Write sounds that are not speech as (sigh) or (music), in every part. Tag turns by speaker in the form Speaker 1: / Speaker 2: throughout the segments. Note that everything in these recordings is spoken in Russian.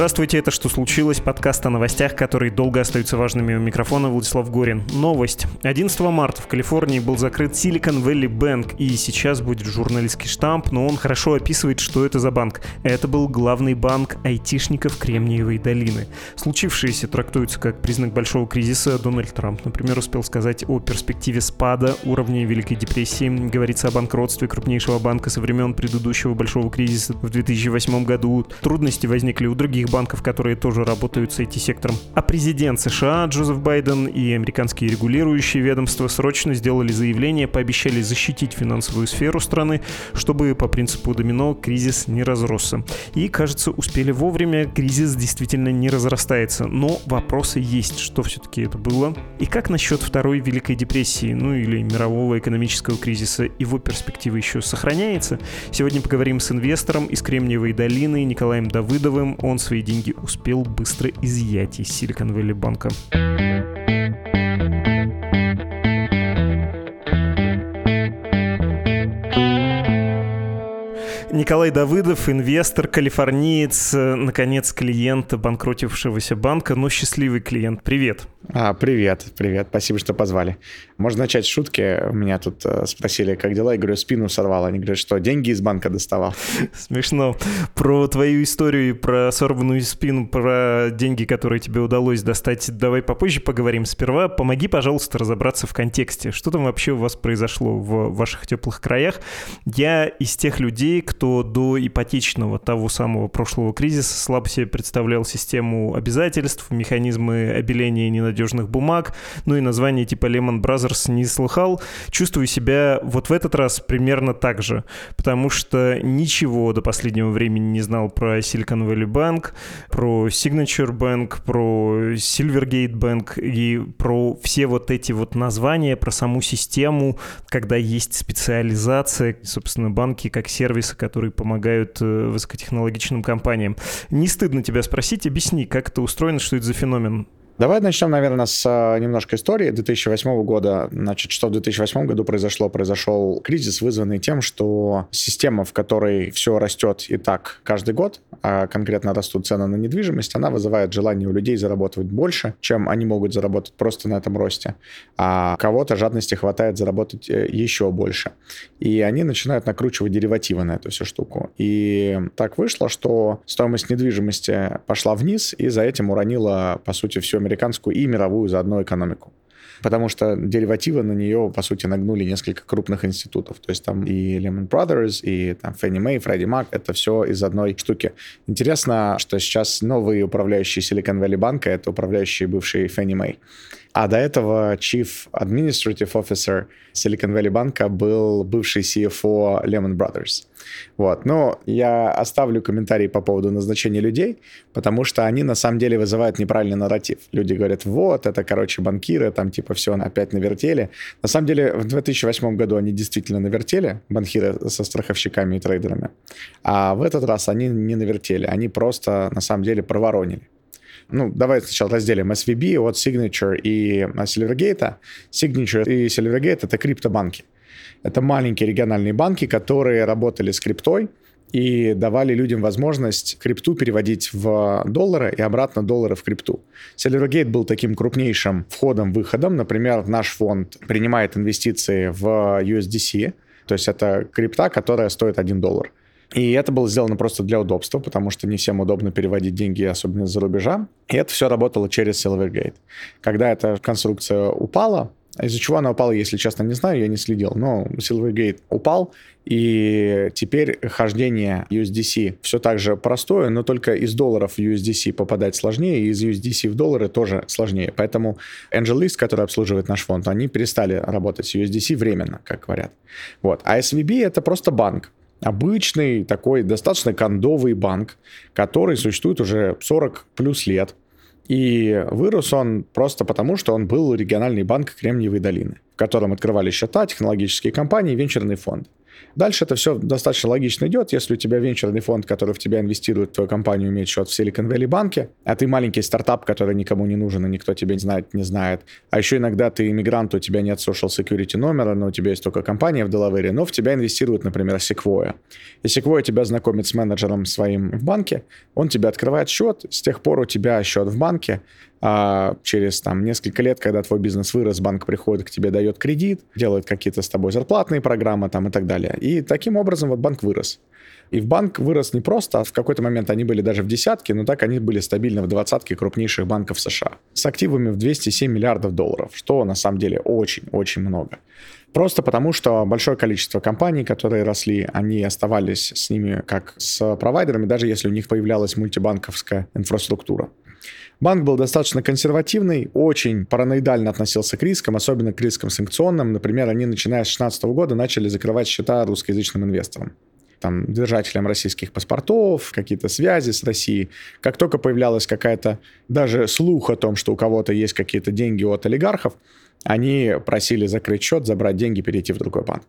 Speaker 1: Здравствуйте, это «Что случилось?» Подкаст о новостях, которые долго остаются важными у микрофона Владислав Горин. Новость. 11 марта в Калифорнии был закрыт Silicon Valley Bank, и сейчас будет журналистский штамп, но он хорошо описывает, что это за банк. Это был главный банк айтишников Кремниевой долины. Случившееся трактуется как признак большого кризиса. Дональд Трамп, например, успел сказать о перспективе спада уровня Великой депрессии. Говорится о банкротстве крупнейшего банка со времен предыдущего большого кризиса в 2008 году. Трудности возникли у других других банков, которые тоже работают с IT-сектором. А президент США Джозеф Байден и американские регулирующие ведомства срочно сделали заявление, пообещали защитить финансовую сферу страны, чтобы по принципу домино кризис не разросся. И, кажется, успели вовремя, кризис действительно не разрастается. Но вопросы есть, что все-таки это было. И как насчет второй Великой депрессии, ну или мирового экономического кризиса, его перспектива еще сохраняется? Сегодня поговорим с инвестором из Кремниевой долины Николаем Давыдовым. Он свои деньги успел быстро изъять из Silicon Valley банка. Николай Давыдов, инвестор, калифорниец, наконец, клиент банкротившегося банка, но счастливый клиент. Привет.
Speaker 2: А, привет, привет, спасибо, что позвали. Можно начать с шутки. Меня тут э, спросили, как дела, я говорю, спину сорвал. Они говорят, что деньги из банка доставал. (laughs)
Speaker 1: Смешно. Про твою историю, про сорванную спину, про деньги, которые тебе удалось достать, давай попозже поговорим. Сперва помоги, пожалуйста, разобраться в контексте. Что там вообще у вас произошло в ваших теплых краях? Я из тех людей, кто до ипотечного того самого прошлого кризиса слабо себе представлял систему обязательств, механизмы обеления и ненадежности надежных бумаг, ну и название типа Lehman Brothers не слыхал. Чувствую себя вот в этот раз примерно так же, потому что ничего до последнего времени не знал про Silicon Valley Bank, про Signature Bank, про Silvergate Bank и про все вот эти вот названия, про саму систему, когда есть специализация, собственно, банки как сервисы, которые помогают э, высокотехнологичным компаниям. Не стыдно тебя спросить, объясни, как это устроено, что это за феномен?
Speaker 2: Давай начнем, наверное, с а, немножко истории 2008 года. Значит, что в 2008 году произошло? Произошел кризис, вызванный тем, что система, в которой все растет и так каждый год, а конкретно растут цены на недвижимость, она вызывает желание у людей заработать больше, чем они могут заработать просто на этом росте. А кого-то жадности хватает заработать э, еще больше. И они начинают накручивать деривативы на эту всю штуку. И так вышло, что стоимость недвижимости пошла вниз, и за этим уронила, по сути, всю американскую и мировую заодно экономику. Потому что деривативы на нее, по сути, нагнули несколько крупных институтов. То есть там и Lehman Brothers, и там Fannie Mae, Freddie Mac. Это все из одной штуки. Интересно, что сейчас новые управляющие Silicon Valley банка — это управляющие бывшие Fannie Mae. А до этого Chief Administrative Officer Silicon Valley банка был бывший CFO Lehman Brothers. Вот. Но я оставлю комментарии по поводу назначения людей, потому что они на самом деле вызывают неправильный нарратив. Люди говорят, вот, это, короче, банкиры, там типа все опять навертели. На самом деле в 2008 году они действительно навертели, банкиры со страховщиками и трейдерами. А в этот раз они не навертели, они просто на самом деле проворонили ну, давай сначала разделим SVB от Signature и Silvergate. Signature и Silvergate — это криптобанки. Это маленькие региональные банки, которые работали с криптой, и давали людям возможность крипту переводить в доллары и обратно доллары в крипту. Silvergate был таким крупнейшим входом-выходом. Например, наш фонд принимает инвестиции в USDC, то есть это крипта, которая стоит 1 доллар. И это было сделано просто для удобства, потому что не всем удобно переводить деньги, особенно из-за рубежа. И это все работало через Silvergate. Когда эта конструкция упала, из-за чего она упала, если честно, не знаю, я не следил. Но Silvergate упал, и теперь хождение USDC все так же простое, но только из долларов в USDC попадать сложнее, и из USDC в доллары тоже сложнее. Поэтому AngelList, который обслуживает наш фонд, они перестали работать с USDC временно, как говорят. Вот. А SVB — это просто банк обычный такой достаточно кондовый банк, который существует уже 40 плюс лет. И вырос он просто потому, что он был региональный банк Кремниевой долины, в котором открывали счета технологические компании и венчурные фонды. Дальше это все достаточно логично идет. Если у тебя венчурный фонд, который в тебя инвестирует, в твою компанию имеет счет в Silicon Valley банке, а ты маленький стартап, который никому не нужен, и никто тебя не знает, не знает. А еще иногда ты иммигрант, у тебя нет social security номера, но у тебя есть только компания в Делавере, но в тебя инвестирует, например, Sequoia. И Sequoia тебя знакомит с менеджером своим в банке, он тебе открывает счет, с тех пор у тебя счет в банке, а через там, несколько лет, когда твой бизнес вырос, банк приходит к тебе, дает кредит, делает какие-то с тобой зарплатные программы там, и так далее. И таким образом вот банк вырос. И в банк вырос не просто, а в какой-то момент они были даже в десятке, но так они были стабильно в двадцатке крупнейших банков США. С активами в 207 миллиардов долларов, что на самом деле очень-очень много. Просто потому, что большое количество компаний, которые росли, они оставались с ними как с провайдерами, даже если у них появлялась мультибанковская инфраструктура. Банк был достаточно консервативный, очень параноидально относился к рискам, особенно к рискам санкционным. Например, они, начиная с 2016 года, начали закрывать счета русскоязычным инвесторам там, держателям российских паспортов, какие-то связи с Россией. Как только появлялась какая-то даже слух о том, что у кого-то есть какие-то деньги от олигархов, они просили закрыть счет, забрать деньги, перейти в другой банк.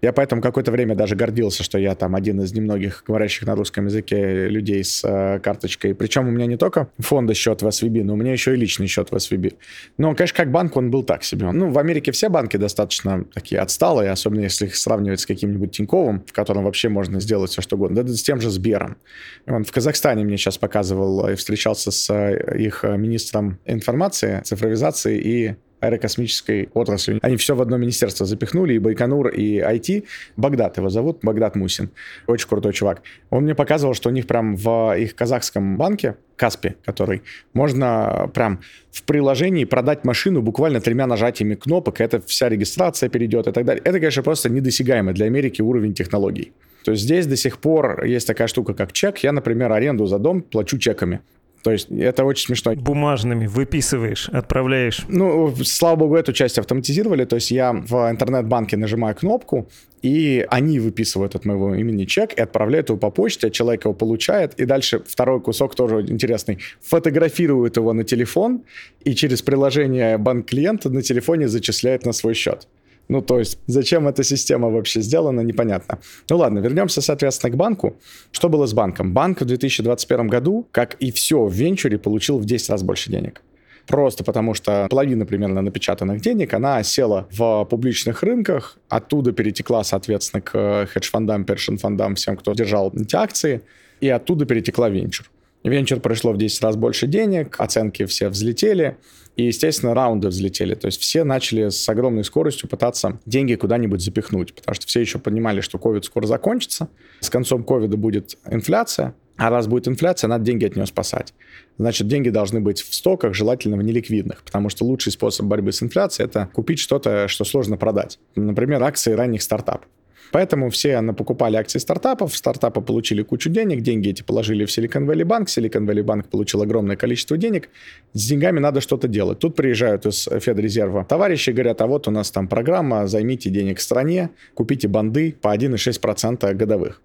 Speaker 2: Я поэтому какое-то время даже гордился, что я там один из немногих говорящих на русском языке людей с э, карточкой. Причем у меня не только фонда счет в SVB, но у меня еще и личный счет в SVB. Но, конечно, как банк он был так себе. Ну, в Америке все банки достаточно такие отсталые, особенно если их сравнивать с каким-нибудь Тиньковым, в котором вообще можно сделать все, что угодно. Да, с тем же Сбером. Он в Казахстане мне сейчас показывал и встречался с э, их министром информации, цифровизации и аэрокосмической отрасли. Они все в одно министерство запихнули, и Байконур, и IT. Багдад его зовут, Багдад Мусин. Очень крутой чувак. Он мне показывал, что у них прям в их казахском банке, Каспи, который, можно прям в приложении продать машину буквально тремя нажатиями кнопок, это вся регистрация перейдет и так далее. Это, конечно, просто недосягаемый для Америки уровень технологий. То есть здесь до сих пор есть такая штука, как чек. Я, например, аренду за дом плачу чеками. То есть это очень смешно.
Speaker 1: Бумажными выписываешь, отправляешь.
Speaker 2: Ну, слава богу, эту часть автоматизировали. То есть я в интернет-банке нажимаю кнопку, и они выписывают от моего имени чек и отправляют его по почте, а человек его получает, и дальше второй кусок тоже интересный. Фотографируют его на телефон, и через приложение банк-клиента на телефоне зачисляет на свой счет. Ну, то есть, зачем эта система вообще сделана, непонятно. Ну ладно, вернемся, соответственно, к банку. Что было с банком? Банк в 2021 году, как и все в венчуре, получил в 10 раз больше денег. Просто потому что половина примерно напечатанных денег, она села в публичных рынках, оттуда перетекла, соответственно, к хедж-фондам, першин-фондам, всем, кто держал эти акции, и оттуда перетекла венчур. Венчур пришло в 10 раз больше денег, оценки все взлетели, и, естественно, раунды взлетели. То есть все начали с огромной скоростью пытаться деньги куда-нибудь запихнуть, потому что все еще понимали, что ковид скоро закончится. С концом ковида будет инфляция, а раз будет инфляция, надо деньги от нее спасать. Значит, деньги должны быть в стоках, желательно в неликвидных, потому что лучший способ борьбы с инфляцией – это купить что-то, что сложно продать. Например, акции ранних стартапов. Поэтому все покупали акции стартапов, стартапы получили кучу денег, деньги эти положили в Silicon Valley Bank, Silicon Valley Bank получил огромное количество денег, с деньгами надо что-то делать. Тут приезжают из Федрезерва товарищи, говорят, а вот у нас там программа, займите денег стране, купите банды по 1,6% годовых.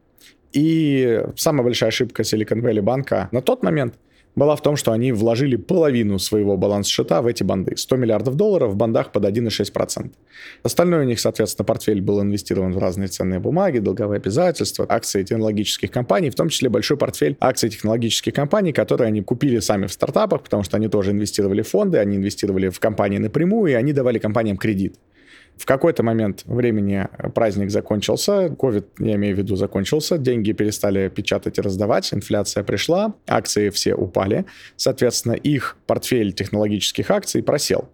Speaker 2: И самая большая ошибка Silicon Valley банка на тот момент – была в том, что они вложили половину своего баланс-счета в эти банды. 100 миллиардов долларов в бандах под 1,6%. Остальное у них, соответственно, портфель был инвестирован в разные ценные бумаги, долговые обязательства, акции технологических компаний, в том числе большой портфель акций технологических компаний, которые они купили сами в стартапах, потому что они тоже инвестировали в фонды, они инвестировали в компании напрямую, и они давали компаниям кредит. В какой-то момент времени праздник закончился, ковид, я имею в виду, закончился, деньги перестали печатать и раздавать, инфляция пришла, акции все упали, соответственно, их портфель технологических акций просел.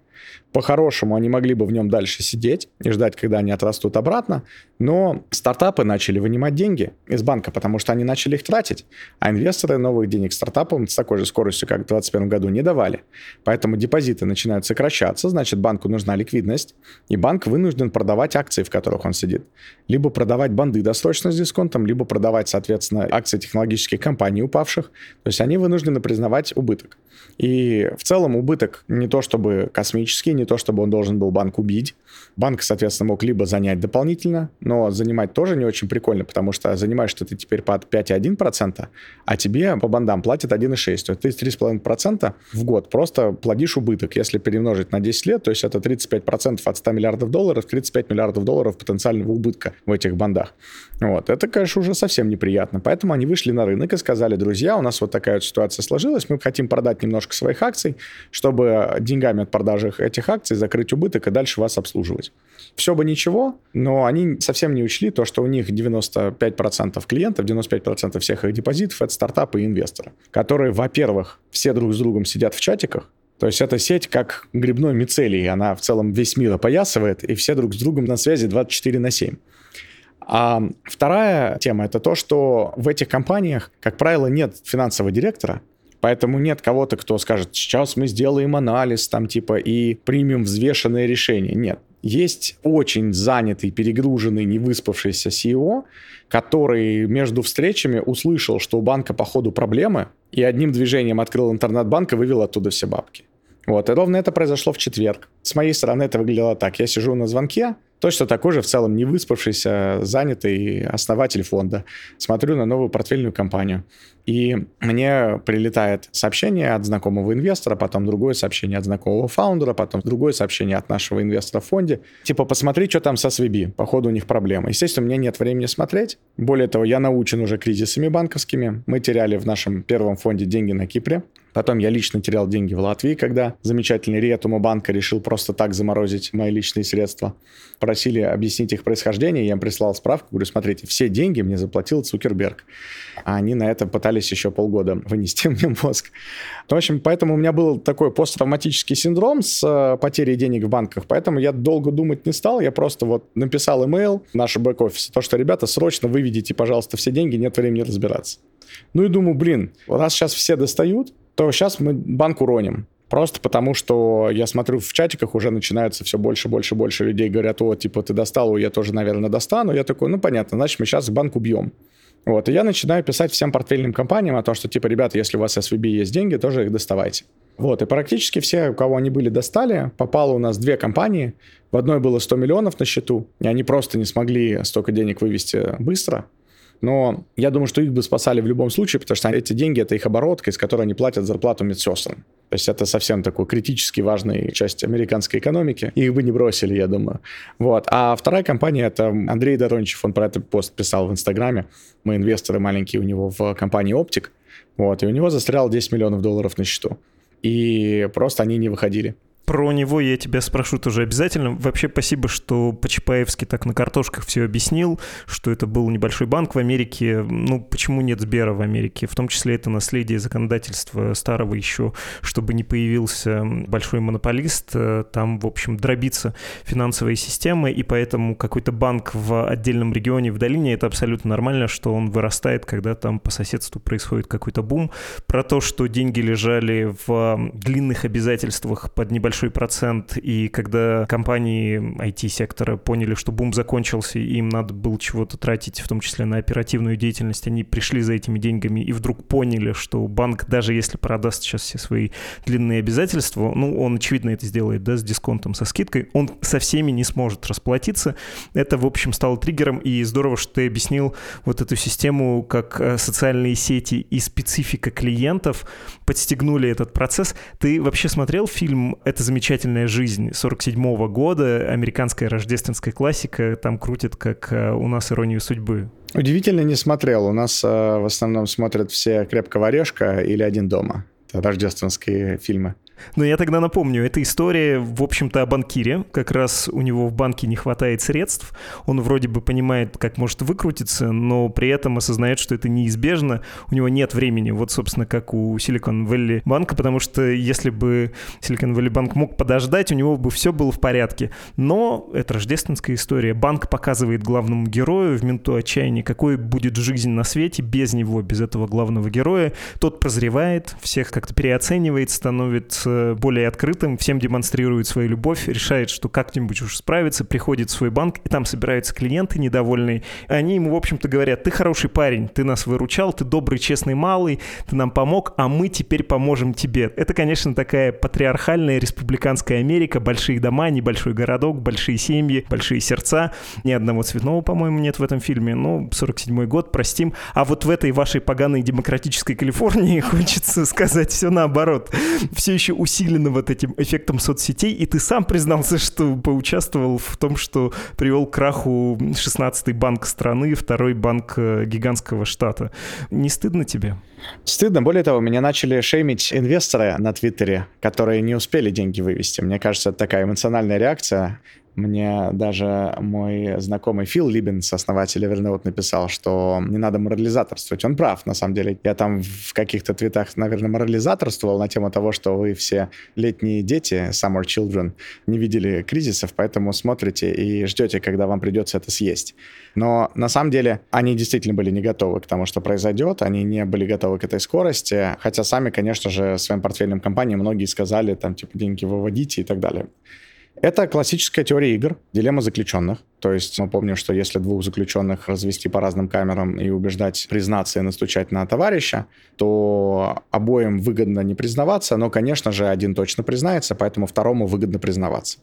Speaker 2: По-хорошему, они могли бы в нем дальше сидеть и ждать, когда они отрастут обратно, но стартапы начали вынимать деньги из банка, потому что они начали их тратить, а инвесторы новых денег стартапам с такой же скоростью, как в 2021 году, не давали. Поэтому депозиты начинают сокращаться, значит, банку нужна ликвидность, и банк вынужден продавать акции, в которых он сидит. Либо продавать банды досрочно с дисконтом, либо продавать, соответственно, акции технологических компаний упавших. То есть они вынуждены признавать убыток. И в целом убыток не то чтобы космический, не то чтобы он должен был банк убить. Банк, соответственно, мог либо занять дополнительно, но занимать тоже не очень прикольно, потому что занимаешь что ты теперь под 5,1%, а тебе по бандам платят 1,6%. То есть ты 3,5% в год просто плодишь убыток. Если перемножить на 10 лет, то есть это 35% от 100 миллиардов долларов, 35 миллиардов долларов потенциального убытка в этих бандах. Вот. Это, конечно, уже совсем неприятно. Поэтому они вышли на рынок и сказали, друзья, у нас вот такая вот ситуация сложилась, мы хотим продать немножко своих акций, чтобы деньгами от продажи этих акций закрыть убыток и дальше вас обслуживать. Все бы ничего, но они совсем не учли то, что у них 95% клиентов, 95% всех их депозитов — это стартапы и инвесторы, которые, во-первых, все друг с другом сидят в чатиках, то есть эта сеть как грибной мицелий, она в целом весь мир опоясывает, и все друг с другом на связи 24 на 7. А вторая тема это то, что в этих компаниях, как правило, нет финансового директора, Поэтому нет кого-то, кто скажет, сейчас мы сделаем анализ там типа и примем взвешенное решение. Нет. Есть очень занятый, перегруженный, невыспавшийся CEO, который между встречами услышал, что у банка по ходу проблемы, и одним движением открыл интернет-банк и вывел оттуда все бабки. Вот, и ровно это произошло в четверг. С моей стороны это выглядело так. Я сижу на звонке, Точно такой же в целом не выспавшийся, занятый основатель фонда. Смотрю на новую портфельную компанию. И мне прилетает сообщение от знакомого инвестора, потом другое сообщение от знакомого фаундера, потом другое сообщение от нашего инвестора в фонде. Типа, посмотри, что там со SVB. Походу, у них проблемы. Естественно, у меня нет времени смотреть. Более того, я научен уже кризисами банковскими. Мы теряли в нашем первом фонде деньги на Кипре. Потом я лично терял деньги в Латвии, когда замечательный Риетума банка решил просто так заморозить мои личные средства. Просили объяснить их происхождение, я им прислал справку, говорю, смотрите, все деньги мне заплатил Цукерберг. А они на это пытались еще полгода (laughs) вынести мне мозг. В общем, поэтому у меня был такой посттравматический синдром с э, потерей денег в банках, поэтому я долго думать не стал, я просто вот написал имейл в наш бэк-офис, то, что, ребята, срочно выведите, пожалуйста, все деньги, нет времени разбираться. Ну и думаю, блин, раз сейчас все достают, то сейчас мы банк уроним. Просто потому, что я смотрю в чатиках уже начинается все больше, больше, больше людей говорят, о, типа, ты достал, я тоже, наверное, достану. Я такой, ну, понятно, значит, мы сейчас банк убьем. Вот, и я начинаю писать всем портфельным компаниям о том, что, типа, ребята, если у вас SVB есть деньги, тоже их доставайте. Вот, и практически все, у кого они были, достали. Попало у нас две компании. В одной было 100 миллионов на счету, и они просто не смогли столько денег вывести быстро. Но я думаю, что их бы спасали в любом случае, потому что эти деньги — это их оборотка, из которой они платят зарплату медсестрам. То есть это совсем такой критически важная часть американской экономики. Их бы не бросили, я думаю. Вот. А вторая компания — это Андрей Дорончев. Он про этот пост писал в Инстаграме. Мы инвесторы маленькие у него в компании «Оптик». Вот. И у него застряло 10 миллионов долларов на счету. И просто они не выходили.
Speaker 1: Про него я тебя спрошу тоже обязательно. Вообще спасибо, что по-чапаевски так на картошках все объяснил, что это был небольшой банк в Америке. Ну, почему нет Сбера в Америке? В том числе это наследие законодательства старого еще, чтобы не появился большой монополист. Э, там, в общем, дробится финансовая система, и поэтому какой-то банк в отдельном регионе в долине — это абсолютно нормально, что он вырастает, когда там по соседству происходит какой-то бум. Про то, что деньги лежали в длинных обязательствах под небольшой большой процент, и когда компании IT-сектора поняли, что бум закончился, и им надо было чего-то тратить, в том числе на оперативную деятельность, они пришли за этими деньгами и вдруг поняли, что банк, даже если продаст сейчас все свои длинные обязательства, ну, он, очевидно, это сделает, да, с дисконтом, со скидкой, он со всеми не сможет расплатиться. Это, в общем, стало триггером, и здорово, что ты объяснил вот эту систему, как э, социальные сети и специфика клиентов подстегнули этот процесс. Ты вообще смотрел фильм «Это замечательная жизнь» 47 года, американская рождественская классика, там крутит, как э, у нас «Иронию судьбы».
Speaker 2: Удивительно не смотрел. У нас э, в основном смотрят все «Крепкого орешка» или «Один дома». Это рождественские фильмы.
Speaker 1: Но я тогда напомню, эта история, в общем-то, о банкире. Как раз у него в банке не хватает средств. Он вроде бы понимает, как может выкрутиться, но при этом осознает, что это неизбежно. У него нет времени. Вот, собственно, как у Silicon Valley банка, потому что если бы Silicon Valley банк мог подождать, у него бы все было в порядке. Но это рождественская история. Банк показывает главному герою в минуту отчаяния, какой будет жизнь на свете без него, без этого главного героя. Тот прозревает, всех как-то переоценивает, становится более открытым, всем демонстрирует свою любовь, решает, что как-нибудь уж справится, приходит в свой банк, и там собираются клиенты недовольные. Они ему, в общем-то, говорят, ты хороший парень, ты нас выручал, ты добрый, честный малый, ты нам помог, а мы теперь поможем тебе. Это, конечно, такая патриархальная республиканская Америка, большие дома, небольшой городок, большие семьи, большие сердца. Ни одного цветного, по-моему, нет в этом фильме. Ну, 47-й год, простим. А вот в этой вашей поганой демократической Калифорнии (laughs) хочется сказать все наоборот. Все еще усилено вот этим эффектом соцсетей, и ты сам признался, (laughs) что поучаствовал в том, что привел к краху 16-й банк страны, второй банк э, гигантского штата. Не стыдно тебе?
Speaker 2: Стыдно. Более того, меня начали шеймить инвесторы на Твиттере, которые не успели деньги вывести. Мне кажется, это такая эмоциональная реакция. Мне даже мой знакомый Фил Либенс, основатель Evernote, написал, что не надо морализаторствовать. Он прав, на самом деле. Я там в каких-то твитах, наверное, морализаторствовал на тему того, что вы все летние дети, summer children, не видели кризисов, поэтому смотрите и ждете, когда вам придется это съесть. Но на самом деле они действительно были не готовы к тому, что произойдет. Они не были готовы к этой скорости. Хотя сами, конечно же, своим портфельным компаниям многие сказали, там, типа, деньги выводите и так далее. Это классическая теория игр, дилемма заключенных. То есть мы помним, что если двух заключенных развести по разным камерам и убеждать признаться и настучать на товарища, то обоим выгодно не признаваться, но, конечно же, один точно признается, поэтому второму выгодно признаваться.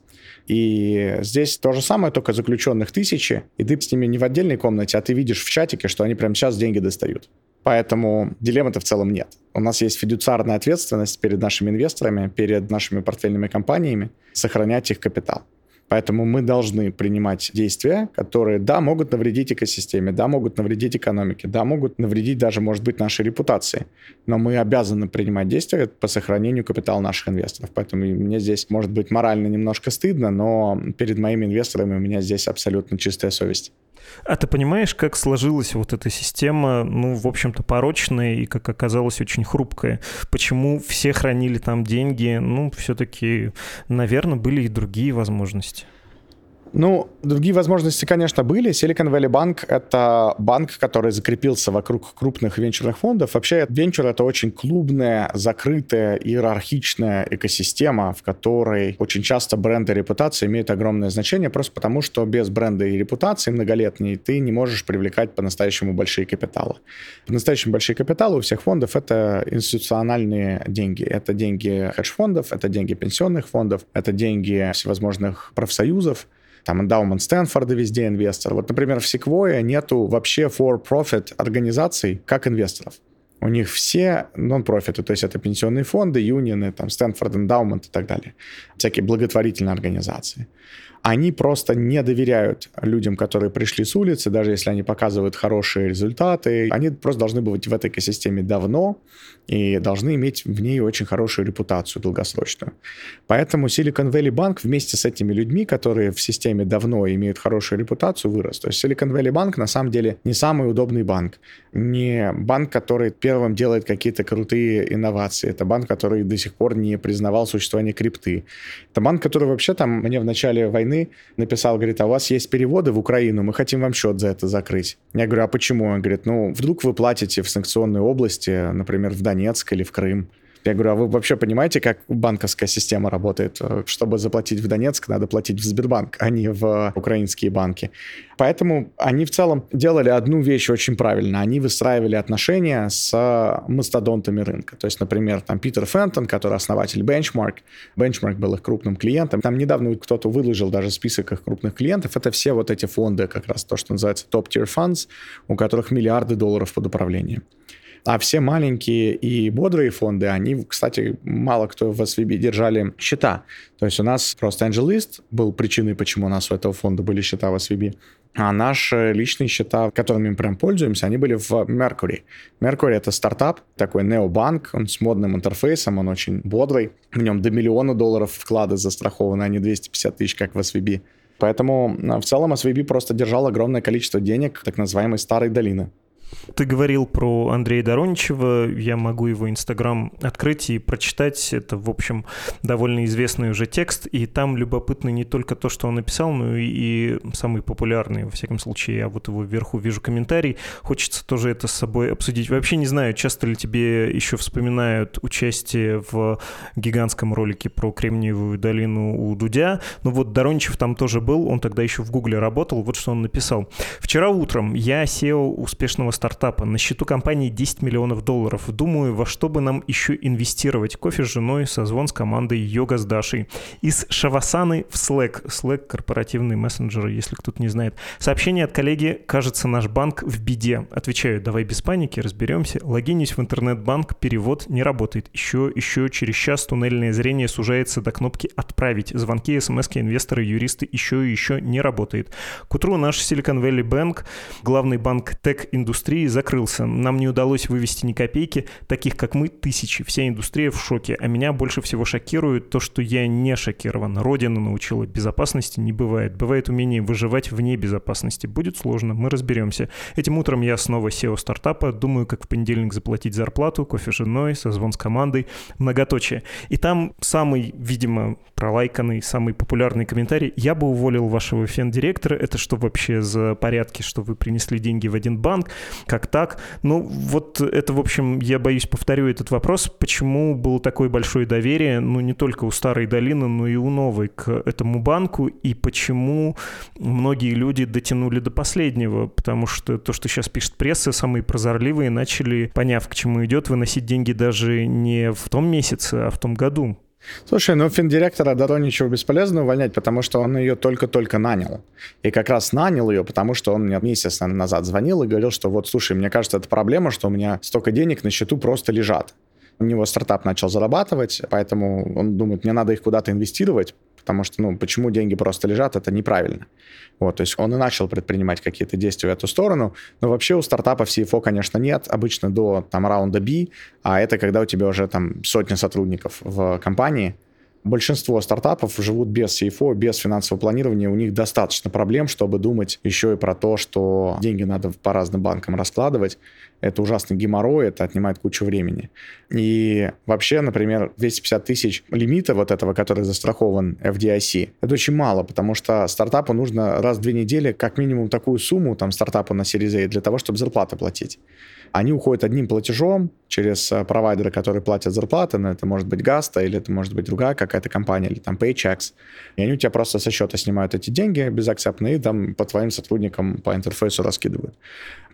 Speaker 2: И здесь то же самое, только заключенных тысячи, и ты с ними не в отдельной комнате, а ты видишь в чатике, что они прямо сейчас деньги достают. Поэтому дилеммы-то в целом нет. У нас есть фидуциарная ответственность перед нашими инвесторами, перед нашими портфельными компаниями, сохранять их капитал. Поэтому мы должны принимать действия, которые, да, могут навредить экосистеме, да, могут навредить экономике, да, могут навредить даже, может быть, нашей репутации. Но мы обязаны принимать действия по сохранению капитала наших инвесторов. Поэтому мне здесь, может быть, морально немножко стыдно, но перед моими инвесторами у меня здесь абсолютно чистая совесть.
Speaker 1: А ты понимаешь, как сложилась вот эта система, ну, в общем-то, порочная и, как оказалось, очень хрупкая? Почему все хранили там деньги? Ну, все-таки, наверное, были и другие возможности.
Speaker 2: Ну, другие возможности, конечно, были. Silicon Valley Bank — это банк, который закрепился вокруг крупных венчурных фондов. Вообще, венчур — это очень клубная, закрытая, иерархичная экосистема, в которой очень часто бренд и репутация имеют огромное значение, просто потому что без бренда и репутации многолетней ты не можешь привлекать по-настоящему большие капиталы. По-настоящему большие капиталы у всех фондов — это институциональные деньги. Это деньги хедж-фондов, это деньги пенсионных фондов, это деньги всевозможных профсоюзов, там эндаумент Стэнфорда везде инвестор. Вот, например, в Sequoia нету вообще for-profit организаций как инвесторов. У них все нон-профиты, то есть это пенсионные фонды, юнионы, там, Стэнфорд Эндаумент и так далее. Всякие благотворительные организации они просто не доверяют людям, которые пришли с улицы, даже если они показывают хорошие результаты. Они просто должны быть в этой экосистеме давно и должны иметь в ней очень хорошую репутацию долгосрочную. Поэтому Silicon Valley Bank вместе с этими людьми, которые в системе давно имеют хорошую репутацию, вырос. То есть Silicon Valley Bank на самом деле не самый удобный банк. Не банк, который первым делает какие-то крутые инновации. Это банк, который до сих пор не признавал существование крипты. Это банк, который вообще там мне в начале войны войны написал, говорит, а у вас есть переводы в Украину, мы хотим вам счет за это закрыть. Я говорю, а почему? Он говорит, ну, вдруг вы платите в санкционной области, например, в Донецк или в Крым. Я говорю, а вы вообще понимаете, как банковская система работает? Чтобы заплатить в Донецк, надо платить в Сбербанк, а не в украинские банки. Поэтому они в целом делали одну вещь очень правильно. Они выстраивали отношения с мастодонтами рынка. То есть, например, там Питер Фентон, который основатель Benchmark. Benchmark был их крупным клиентом. Там недавно кто-то выложил даже список их крупных клиентов. Это все вот эти фонды, как раз то, что называется top-tier funds, у которых миллиарды долларов под управлением. А все маленькие и бодрые фонды, они, кстати, мало кто в SVB держали счета. То есть у нас просто AngelList был причиной, почему у нас у этого фонда были счета в SVB. А наши личные счета, которыми мы прям пользуемся, они были в Mercury. Mercury — это стартап, такой необанк, он с модным интерфейсом, он очень бодрый. В нем до миллиона долларов вклады застрахованы, а не 250 тысяч, как в SVB. Поэтому в целом SVB просто держал огромное количество денег так называемой старой долины.
Speaker 1: Ты говорил про Андрея Дороничева, я могу его инстаграм открыть и прочитать. Это, в общем, довольно известный уже текст, и там любопытно не только то, что он написал, но и самый популярный, во всяком случае, я вот его вверху вижу комментарий. Хочется тоже это с собой обсудить. Вообще не знаю, часто ли тебе еще вспоминают участие в гигантском ролике про Кремниевую долину у Дудя, но вот Дороничев там тоже был, он тогда еще в Гугле работал, вот что он написал. «Вчера утром я SEO успешного стартапа. На счету компании 10 миллионов долларов. Думаю, во что бы нам еще инвестировать. Кофе с женой, созвон с командой, йога с Дашей. Из Шавасаны в Slack. Slack — корпоративный мессенджер, если кто-то не знает. Сообщение от коллеги «Кажется, наш банк в беде». Отвечаю, давай без паники, разберемся. Логинюсь в интернет-банк, перевод не работает. Еще, еще через час туннельное зрение сужается до кнопки «Отправить». Звонки, смс инвесторы, юристы еще и еще не работает. К утру наш Silicon Valley Bank, главный банк тек-индустрии, закрылся. Нам не удалось вывести ни копейки, таких как мы тысячи. Вся индустрия в шоке. А меня больше всего шокирует то, что я не шокирован. Родина научила, безопасности не бывает. Бывает умение выживать вне безопасности. Будет сложно, мы разберемся. Этим утром я снова SEO стартапа, думаю, как в понедельник заплатить зарплату, кофе с женой, созвон с командой, многоточие. И там самый, видимо, пролайканный, самый популярный комментарий. Я бы уволил вашего фен-директора. Это что вообще за порядки, что вы принесли деньги в один банк? Как так? Ну, вот это, в общем, я боюсь, повторю этот вопрос. Почему было такое большое доверие, ну, не только у Старой долины, но и у Новой к этому банку? И почему многие люди дотянули до последнего? Потому что то, что сейчас пишет пресса, самые прозорливые начали, поняв, к чему идет, выносить деньги даже не в том месяце, а в том году.
Speaker 2: Слушай, ну финдиректора Дороничева бесполезно увольнять, потому что он ее только-только нанял. И как раз нанял ее, потому что он мне месяц назад звонил и говорил, что вот, слушай, мне кажется, это проблема, что у меня столько денег на счету просто лежат. У него стартап начал зарабатывать, поэтому он думает, мне надо их куда-то инвестировать, потому что, ну, почему деньги просто лежат, это неправильно. Вот, то есть он и начал предпринимать какие-то действия в эту сторону, но вообще у стартапов CFO, конечно, нет, обычно до там раунда B, а это когда у тебя уже там сотни сотрудников в компании, большинство стартапов живут без CFO, без финансового планирования. У них достаточно проблем, чтобы думать еще и про то, что деньги надо по разным банкам раскладывать. Это ужасный геморрой, это отнимает кучу времени. И вообще, например, 250 тысяч лимита вот этого, который застрахован FDIC, это очень мало, потому что стартапу нужно раз в две недели как минимум такую сумму там стартапу на Series для того, чтобы зарплаты платить они уходят одним платежом через э, провайдеры, которые платят зарплаты, но это может быть Гаста, или это может быть другая какая-то компания, или там Paychex, и они у тебя просто со счета снимают эти деньги безакцептно и там по твоим сотрудникам по интерфейсу раскидывают.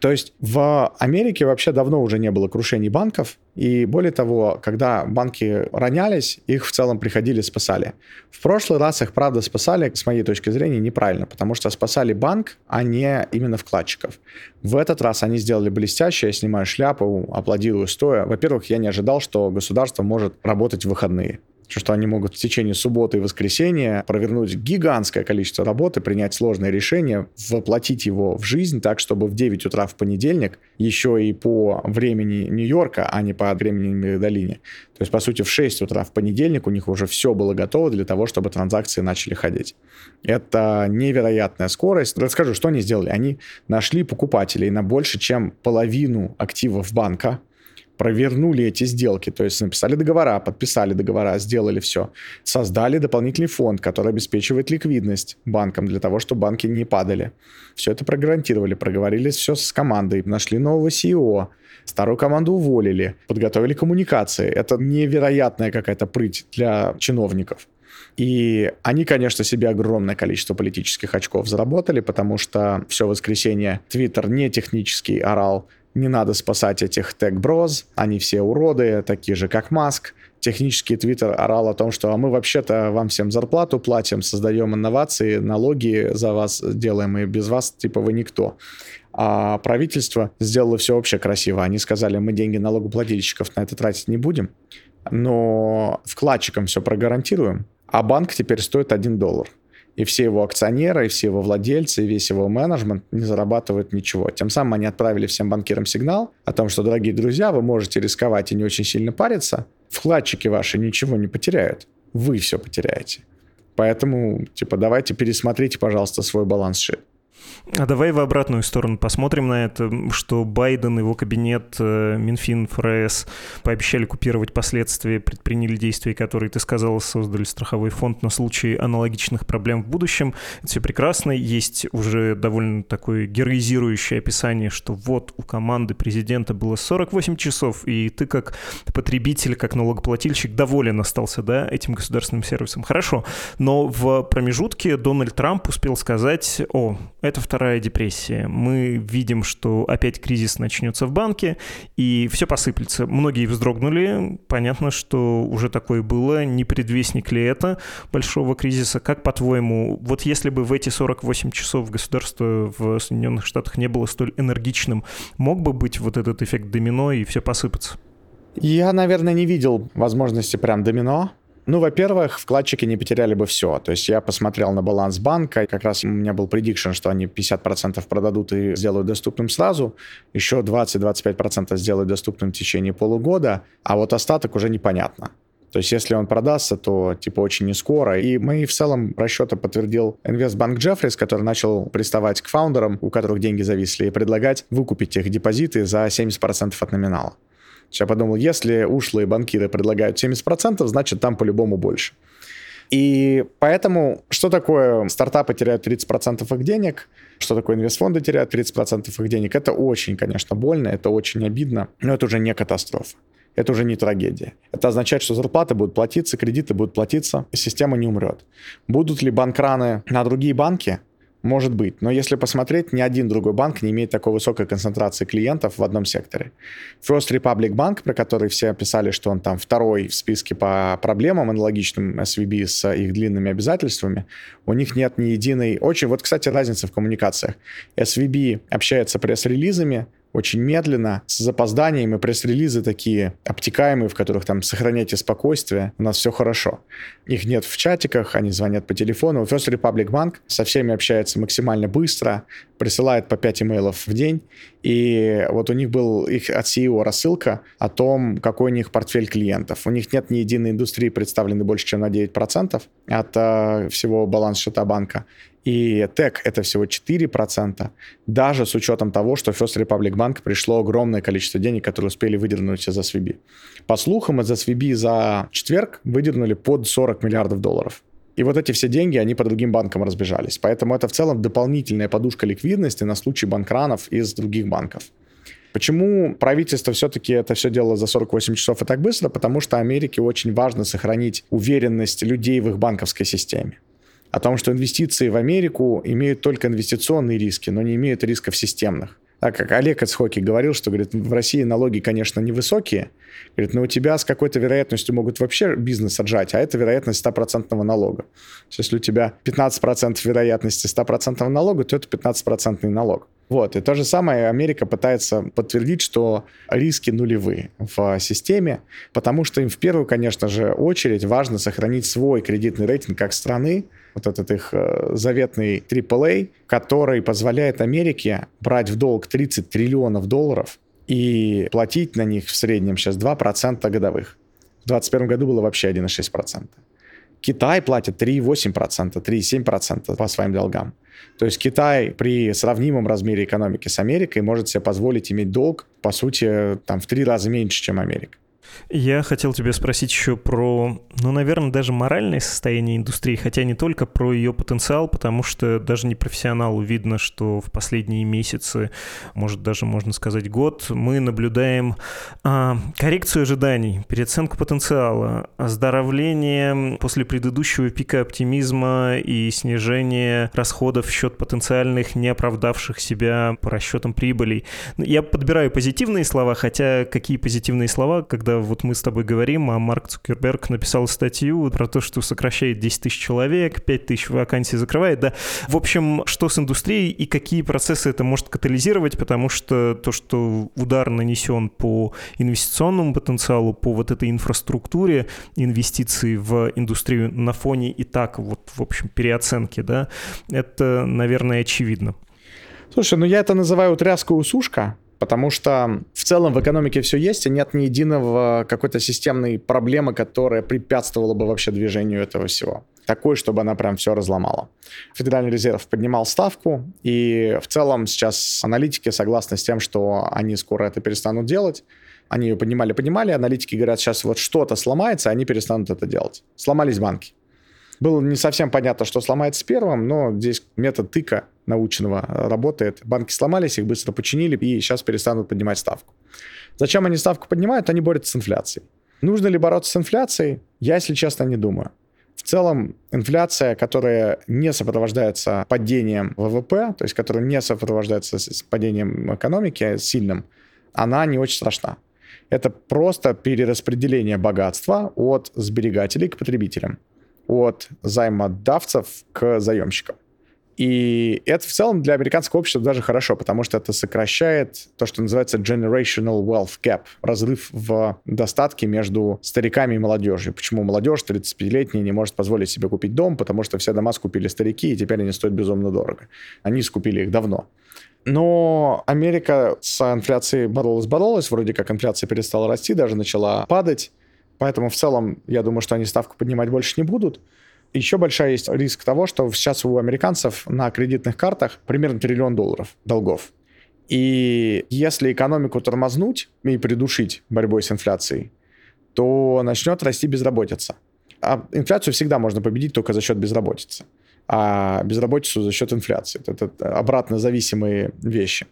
Speaker 2: То есть в Америке вообще давно уже не было крушений банков, и более того, когда банки ронялись, их в целом приходили, спасали. В прошлый раз их, правда, спасали, с моей точки зрения, неправильно, потому что спасали банк, а не именно вкладчиков. В этот раз они сделали блестяще, я снимаю шляпу, аплодирую стоя. Во-первых, я не ожидал, что государство может работать в выходные что они могут в течение субботы и воскресенья провернуть гигантское количество работы, принять сложное решение, воплотить его в жизнь так, чтобы в 9 утра в понедельник, еще и по времени Нью-Йорка, а не по времени Магдалине, то есть, по сути, в 6 утра в понедельник у них уже все было готово для того, чтобы транзакции начали ходить. Это невероятная скорость. Расскажу, что они сделали. Они нашли покупателей на больше, чем половину активов банка, провернули эти сделки, то есть написали договора, подписали договора, сделали все. Создали дополнительный фонд, который обеспечивает ликвидность банкам для того, чтобы банки не падали. Все это прогарантировали, проговорили все с командой, нашли нового CEO, старую команду уволили, подготовили коммуникации. Это невероятная какая-то прыть для чиновников. И они, конечно, себе огромное количество политических очков заработали, потому что все воскресенье Твиттер не технический орал не надо спасать этих тег-броз, они все уроды, такие же, как Маск. Технический твиттер орал о том, что а мы вообще-то вам всем зарплату платим, создаем инновации, налоги за вас делаем, и без вас, типа, вы никто. А правительство сделало все вообще красиво. Они сказали, мы деньги налогоплательщиков на это тратить не будем, но вкладчикам все прогарантируем, а банк теперь стоит 1 доллар и все его акционеры, и все его владельцы, и весь его менеджмент не зарабатывают ничего. Тем самым они отправили всем банкирам сигнал о том, что, дорогие друзья, вы можете рисковать и не очень сильно париться, вкладчики ваши ничего не потеряют, вы все потеряете. Поэтому, типа, давайте пересмотрите, пожалуйста, свой баланс шит.
Speaker 1: А давай в обратную сторону посмотрим на это, что Байден, его кабинет, э, Минфин, ФРС пообещали купировать последствия, предприняли действия, которые, ты сказал, создали страховой фонд на случай аналогичных проблем в будущем. Это все прекрасно. Есть уже довольно такое героизирующее описание, что вот у команды президента было 48 часов, и ты как потребитель, как налогоплательщик доволен остался, да, этим государственным сервисом. Хорошо, но в промежутке Дональд Трамп успел сказать, о, это вторая депрессия. Мы видим, что опять кризис начнется в банке, и все посыплется. Многие вздрогнули. Понятно, что уже такое было. Не предвестник ли это большого кризиса? Как по-твоему, вот если бы в эти 48 часов государство в Соединенных Штатах не было столь энергичным, мог бы быть вот этот эффект домино и все посыпаться?
Speaker 2: Я, наверное, не видел возможности прям домино, ну, во-первых, вкладчики не потеряли бы все. То есть я посмотрел на баланс банка, как раз у меня был предикшн, что они 50% продадут и сделают доступным сразу, еще 20-25% сделают доступным в течение полугода, а вот остаток уже непонятно. То есть если он продастся, то типа очень не скоро. И мои в целом расчеты подтвердил инвестбанк Джеффрис, который начал приставать к фаундерам, у которых деньги зависли, и предлагать выкупить их депозиты за 70% от номинала. Я подумал, если ушлые банкиры предлагают 70%, значит там по-любому больше. И поэтому, что такое стартапы теряют 30% их денег, что такое инвестфонды теряют 30% их денег, это очень, конечно, больно, это очень обидно, но это уже не катастрофа. Это уже не трагедия. Это означает, что зарплаты будут платиться, кредиты будут платиться, система не умрет. Будут ли банкраны на другие банки? Может быть, но если посмотреть, ни один другой банк не имеет такой высокой концентрации клиентов в одном секторе. First Republic Bank, про который все писали, что он там второй в списке по проблемам аналогичным SVB с их длинными обязательствами, у них нет ни единой... Очень... Вот, кстати, разница в коммуникациях. SVB общается пресс-релизами, очень медленно, с запозданием, и пресс-релизы такие обтекаемые, в которых там сохраняйте спокойствие, у нас все хорошо. Их нет в чатиках, они звонят по телефону. First Republic Bank со всеми общается максимально быстро, присылает по 5 имейлов в день, и вот у них был их от CEO рассылка о том, какой у них портфель клиентов. У них нет ни единой индустрии, представленной больше, чем на 9% от э, всего баланс-счета банка и ТЭК это всего 4%, даже с учетом того, что First Republic Bank пришло огромное количество денег, которые успели выдернуть из SVB. По слухам, из SVB за четверг выдернули под 40 миллиардов долларов. И вот эти все деньги, они по другим банкам разбежались. Поэтому это в целом дополнительная подушка ликвидности на случай банкранов из других банков. Почему правительство все-таки это все делало за 48 часов и так быстро? Потому что Америке очень важно сохранить уверенность людей в их банковской системе о том, что инвестиции в Америку имеют только инвестиционные риски, но не имеют рисков системных. Так как Олег Ацхоки говорил, что говорит, в России налоги, конечно, невысокие, говорит, но у тебя с какой-то вероятностью могут вообще бизнес отжать, а это вероятность 100% налога. То есть если у тебя 15% вероятности 100% налога, то это 15% налог. Вот, и то же самое Америка пытается подтвердить, что риски нулевые в системе, потому что им в первую, конечно же, очередь важно сохранить свой кредитный рейтинг как страны, вот этот их э, заветный AAA, который позволяет Америке брать в долг 30 триллионов долларов и платить на них в среднем сейчас 2% годовых. В 2021 году было вообще 1,6%. Китай платит 3,8%, 3,7% по своим долгам. То есть Китай при сравнимом размере экономики с Америкой может себе позволить иметь долг, по сути, там в три раза меньше, чем Америка.
Speaker 1: Я хотел тебя спросить еще про, ну, наверное, даже моральное состояние индустрии, хотя не только про ее потенциал, потому что даже не профессионалу видно, что в последние месяцы, может, даже можно сказать год, мы наблюдаем а, коррекцию ожиданий, переоценку потенциала, оздоровление после предыдущего пика оптимизма и снижение расходов в счет потенциальных не оправдавших себя по расчетам прибылей. Я подбираю позитивные слова, хотя какие позитивные слова, когда вот мы с тобой говорим, а Марк Цукерберг написал статью про то, что сокращает 10 тысяч человек, 5 тысяч вакансий закрывает, да. В общем, что с индустрией и какие процессы это может катализировать, потому что то, что удар нанесен по инвестиционному потенциалу, по вот этой инфраструктуре инвестиций в индустрию на фоне и так вот, в общем, переоценки, да, это, наверное, очевидно.
Speaker 2: Слушай, ну я это называю тряска-усушка, Потому что в целом в экономике все есть, и нет ни единого какой-то системной проблемы, которая препятствовала бы вообще движению этого всего. Такой, чтобы она прям все разломала. Федеральный резерв поднимал ставку, и в целом сейчас аналитики согласны с тем, что они скоро это перестанут делать. Они ее поднимали-поднимали, аналитики говорят, сейчас вот что-то сломается, они перестанут это делать. Сломались банки. Было не совсем понятно, что сломается первым, но здесь метод тыка научного работает. Банки сломались, их быстро починили и сейчас перестанут поднимать ставку. Зачем они ставку поднимают? Они борются с инфляцией. Нужно ли бороться с инфляцией? Я, если честно, не думаю. В целом, инфляция, которая не сопровождается падением ВВП, то есть которая не сопровождается с падением экономики сильным, она не очень страшна. Это просто перераспределение богатства от сберегателей к потребителям от займодавцев к заемщикам. И это в целом для американского общества даже хорошо, потому что это сокращает то, что называется generational wealth gap, разрыв в достатке между стариками и молодежью. Почему молодежь 35-летняя не может позволить себе купить дом? Потому что все дома скупили старики, и теперь они стоят безумно дорого. Они скупили их давно. Но Америка с инфляцией боролась-боролась, вроде как инфляция перестала расти, даже начала падать. Поэтому в целом я думаю, что они ставку поднимать больше не будут. Еще большой есть риск того, что сейчас у американцев на кредитных картах примерно триллион долларов долгов. И если экономику тормознуть и придушить борьбой с инфляцией, то начнет расти безработица. А инфляцию всегда можно победить только за счет безработицы. А безработицу за счет инфляции. Это обратно зависимые вещи.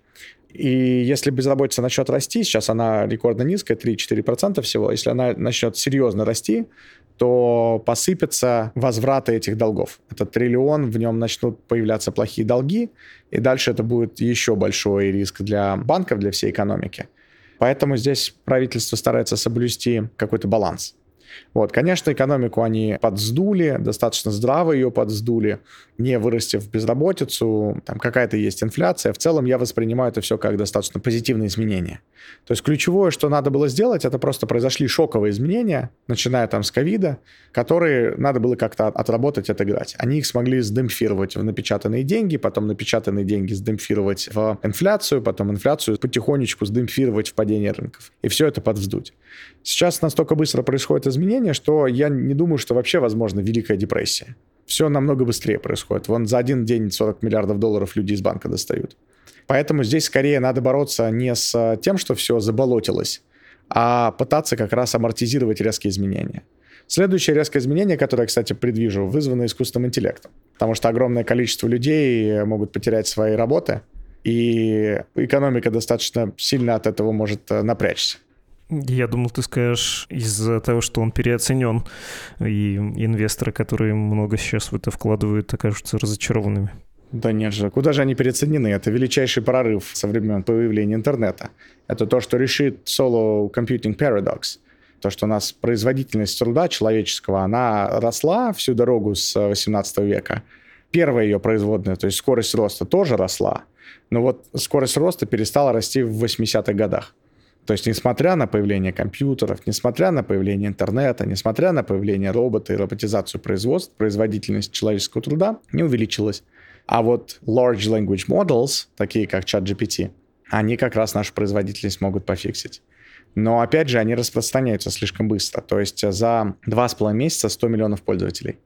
Speaker 2: И если безработица начнет расти, сейчас она рекордно низкая, 3-4% всего, если она начнет серьезно расти, то посыпятся возвраты этих долгов. Это триллион, в нем начнут появляться плохие долги, и дальше это будет еще большой риск для банков, для всей экономики. Поэтому здесь правительство старается соблюсти какой-то баланс. Вот, конечно, экономику они подсдули, достаточно здраво ее подсдули, не вырастив безработицу, там какая-то есть инфляция. В целом я воспринимаю это все как достаточно позитивные изменения. То есть ключевое, что надо было сделать, это просто произошли шоковые изменения, начиная там с ковида, которые надо было как-то отработать, отыграть. Они их смогли сдемпфировать в напечатанные деньги, потом напечатанные деньги сдемпфировать в инфляцию, потом инфляцию потихонечку сдемпфировать в падение рынков. И все это подвздуть. Сейчас настолько быстро происходит изменение, что я не думаю, что вообще возможна Великая депрессия. Все намного быстрее происходит. Вон за один день 40 миллиардов долларов люди из банка достают. Поэтому здесь скорее надо бороться не с тем, что все заболотилось, а пытаться как раз амортизировать резкие изменения. Следующее резкое изменение, которое, кстати, предвижу, вызвано искусственным интеллектом. Потому что огромное количество людей могут потерять свои работы, и экономика достаточно сильно от этого может э, напрячься.
Speaker 1: Я думал, ты скажешь из-за того, что он переоценен, и инвесторы, которые много сейчас в это вкладывают, окажутся разочарованными.
Speaker 2: Да нет же, куда же они переоценены? Это величайший прорыв со времен появления интернета. Это то, что решит Solo Computing Paradox. То, что у нас производительность труда человеческого, она росла всю дорогу с 18 века. Первая ее производная, то есть скорость роста тоже росла. Но вот скорость роста перестала расти в 80-х годах. То есть, несмотря на появление компьютеров, несмотря на появление интернета, несмотря на появление робота и роботизацию производства, производительность человеческого труда не увеличилась. А вот large language models, такие как ChatGPT, они как раз нашу производительность могут пофиксить. Но опять же, они распространяются слишком быстро. То есть за два с половиной месяца 100 миллионов пользователей.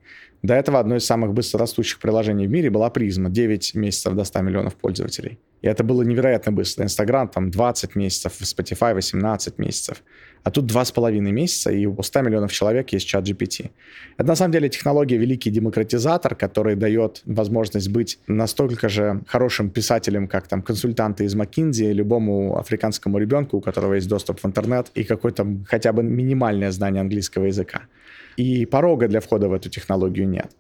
Speaker 2: До этого одно из самых быстрорастущих приложений в мире была Призма. 9 месяцев до 100 миллионов пользователей. И это было невероятно быстро. Инстаграм там 20 месяцев, Spotify 18 месяцев. А тут 2,5 месяца, и у 100 миллионов человек есть чат GPT. Это на самом деле технология великий демократизатор, который дает возможность быть настолько же хорошим писателем, как там консультанты из McKinsey, любому африканскому ребенку, у которого есть доступ в интернет и какое-то хотя бы минимальное знание английского языка. И порога для входа в эту технологию нет.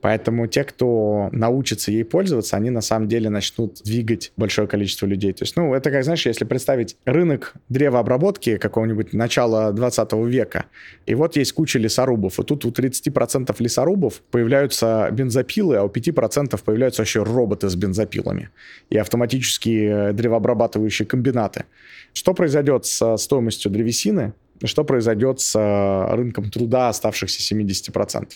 Speaker 2: Поэтому те, кто научится ей пользоваться, они на самом деле начнут двигать большое количество людей. То есть, ну, это как, знаешь, если представить рынок древообработки какого-нибудь начала 20 века, и вот есть куча лесорубов, и тут у 30% лесорубов появляются бензопилы, а у 5% появляются вообще роботы с бензопилами и автоматические древообрабатывающие комбинаты. Что произойдет с стоимостью древесины? Что произойдет с рынком труда оставшихся 70%?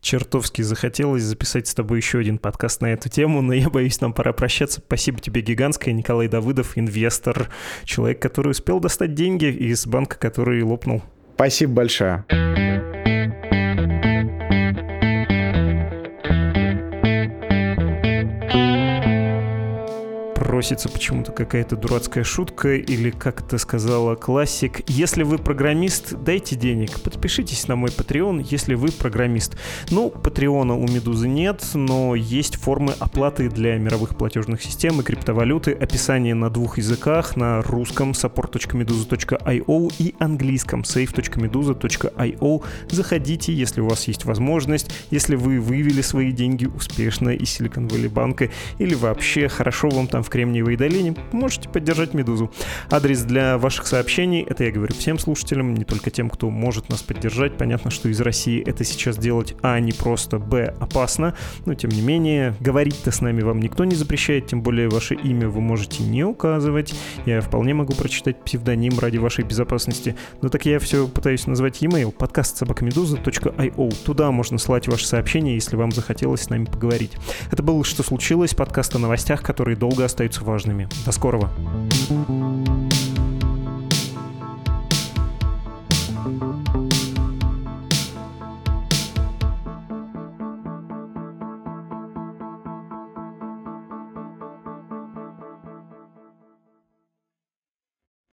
Speaker 1: Чертовски захотелось записать с тобой еще один подкаст на эту тему, но я боюсь, нам пора прощаться. Спасибо тебе гигантское, Николай Давыдов, инвестор, человек, который успел достать деньги из банка, который лопнул.
Speaker 2: Спасибо большое.
Speaker 1: Просится почему-то какая-то дурацкая шутка или, как ты сказала, классик. Если вы программист, дайте денег. Подпишитесь на мой Patreon, если вы программист. Ну, Патреона у Медузы нет, но есть формы оплаты для мировых платежных систем и криптовалюты. Описание на двух языках, на русском support.meduza.io и английском save.meduza.io. Заходите, если у вас есть возможность, если вы вывели свои деньги успешно из Silicon Valley банка или вообще хорошо вам там в Кремле Кремниевой долине, можете поддержать «Медузу». Адрес для ваших сообщений, это я говорю всем слушателям, не только тем, кто может нас поддержать. Понятно, что из России это сейчас делать, а, не просто, б, опасно, но тем не менее, говорить-то с нами вам никто не запрещает, тем более ваше имя вы можете не указывать. Я вполне могу прочитать псевдоним ради вашей безопасности. Но так я все пытаюсь назвать e-mail подкаст собакамедуза.io. Туда можно слать ваши сообщения, если вам захотелось с нами поговорить. Это было «Что случилось?» подкаст о новостях, которые долго остаются остаются важными. До скорого! thank you